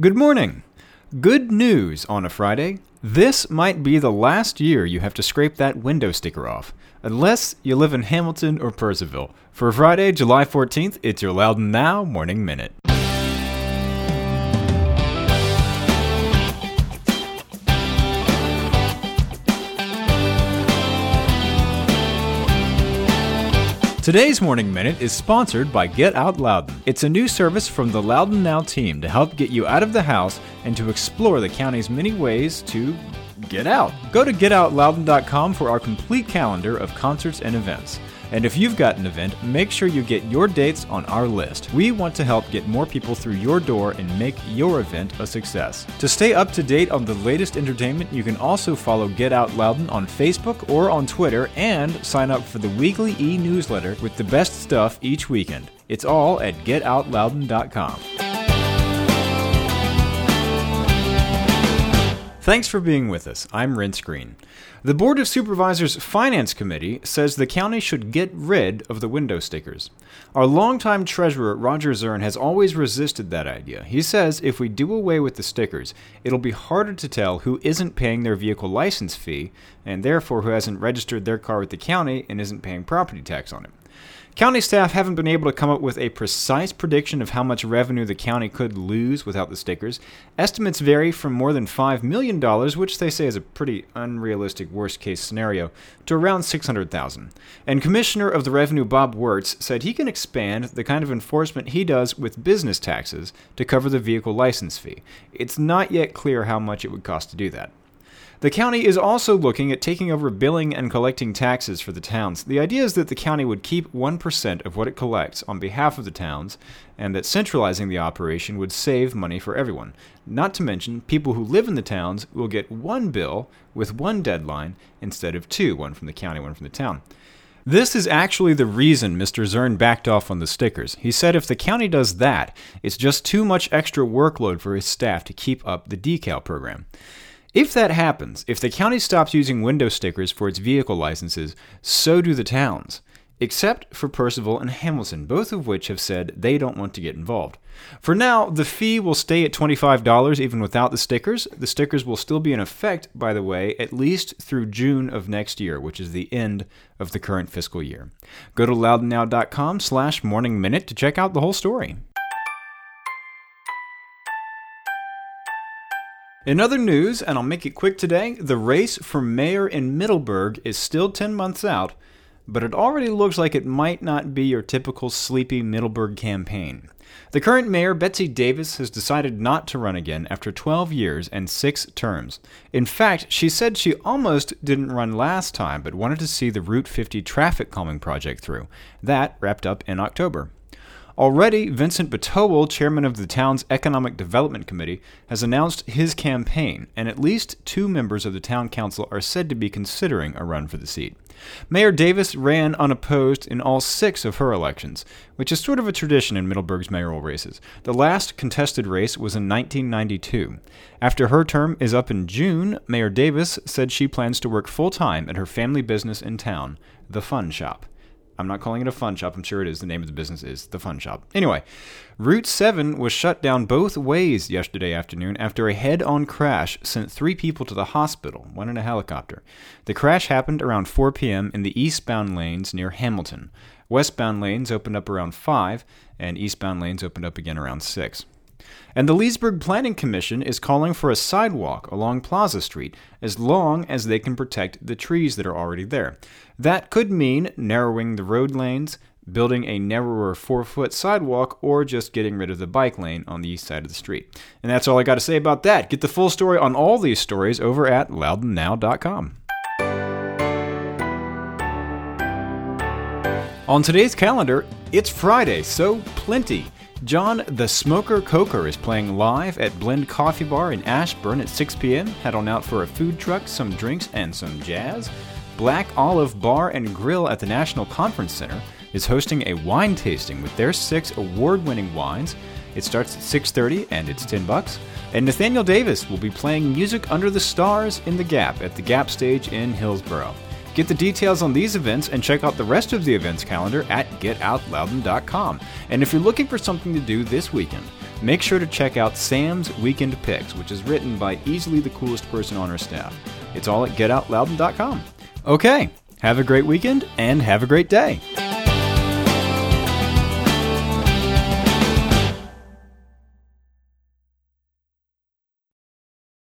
Good morning. Good news on a Friday. This might be the last year you have to scrape that window sticker off, unless you live in Hamilton or Purcellville. For Friday, July 14th, it's your Loudoun Now Morning Minute. Today's Morning Minute is sponsored by Get Out Loudoun. It's a new service from the Loudoun Now team to help get you out of the house and to explore the county's many ways to get out. Go to getoutloudoun.com for our complete calendar of concerts and events. And if you've got an event, make sure you get your dates on our list. We want to help get more people through your door and make your event a success. To stay up to date on the latest entertainment, you can also follow Get Out Loudoun on Facebook or on Twitter and sign up for the weekly e newsletter with the best stuff each weekend. It's all at getoutloudoun.com. Thanks for being with us. I'm Renss Greene. The Board of Supervisors Finance Committee says the county should get rid of the window stickers. Our longtime treasurer, Roger Zurn, has always resisted that idea. He says if we do away with the stickers, it'll be harder to tell who isn't paying their vehicle license fee, and therefore who hasn't registered their car with the county and isn't paying property tax on it. County staff haven't been able to come up with a precise prediction of how much revenue the county could lose without the stickers. Estimates vary from more than $5 million, which they say is a pretty unrealistic worst case scenario, to around 600,000. And Commissioner of the Revenue Bob Wertz said he can expand the kind of enforcement he does with business taxes to cover the vehicle license fee. It's not yet clear how much it would cost to do that. The county is also looking at taking over billing and collecting taxes for the towns. The idea is that the county would keep 1% of what it collects on behalf of the towns, and that centralizing the operation would save money for everyone. Not to mention, people who live in the towns will get one bill with one deadline instead of two one from the county, one from the town. This is actually the reason Mr. Zurn backed off on the stickers. He said if the county does that, it's just too much extra workload for his staff to keep up the decal program. If that happens, if the county stops using window stickers for its vehicle licenses, so do the towns, except for Purcellville and Hamilton, both of which have said they don't want to get involved. For now, the fee will stay at $25 even without the stickers. The stickers will still be in effect, by the way, at least through June of next year, which is the end of the current fiscal year. Go to loudounnow.com slash morning minute to check out the whole story. In other news, and I'll make it quick today, the race for mayor in Middleburg is still 10 months out, but it already looks like it might not be your typical sleepy Middleburg campaign. The current mayor, Betsy Davis, has decided not to run again after 12 years and six terms. In fact, she said she almost didn't run last time, but wanted to see the Route 50 traffic calming project through. That wrapped up in October. Already, Vincent Batowell, chairman of the town's Economic Development Committee, has announced his campaign, and at least two members of the town council are said to be considering a run for the seat. Mayor Davis ran unopposed in all six of her elections, which is sort of a tradition in Middleburg's mayoral races. The last contested race was in 1992. After her term is up in June, Mayor Davis said she plans to work full time at her family business in town, the Fun Shop. I'm not calling it a fun shop. I'm sure it is. The name of the business is the Fun Shop. Anyway, Route 7 was shut down both ways yesterday afternoon after a head on crash sent three people to the hospital, one in a helicopter. The crash happened around 4 p.m. in the eastbound lanes near Hamilton. Westbound lanes opened up around 5, and eastbound lanes opened up again around 6. And the Leesburg Planning Commission is calling for a sidewalk along Plaza Street as long as they can protect the trees that are already there. That could mean narrowing the road lanes, building a narrower four foot sidewalk, or just getting rid of the bike lane on the east side of the street. And that's all I got to say about that. Get the full story on all these stories over at loudounnow.com. On today's calendar, it's Friday, so plenty. John the Smoker Coker is playing live at Blend Coffee Bar in Ashburn at 6 p.m. Head on out for a food truck, some drinks, and some jazz. Black Olive Bar and Grill at the National Conference Center is hosting a wine tasting with their six award-winning wines. It starts at 6:30 and it's 10 bucks. And Nathaniel Davis will be playing Music Under the Stars in the Gap at the Gap Stage in Hillsboro. Get the details on these events and check out the rest of the events calendar at getoutloudoun.com. And if you're looking for something to do this weekend, make sure to check out Sam's Weekend Picks, which is written by easily the coolest person on our staff. It's all at getoutloudoun.com. Okay, have a great weekend and have a great day.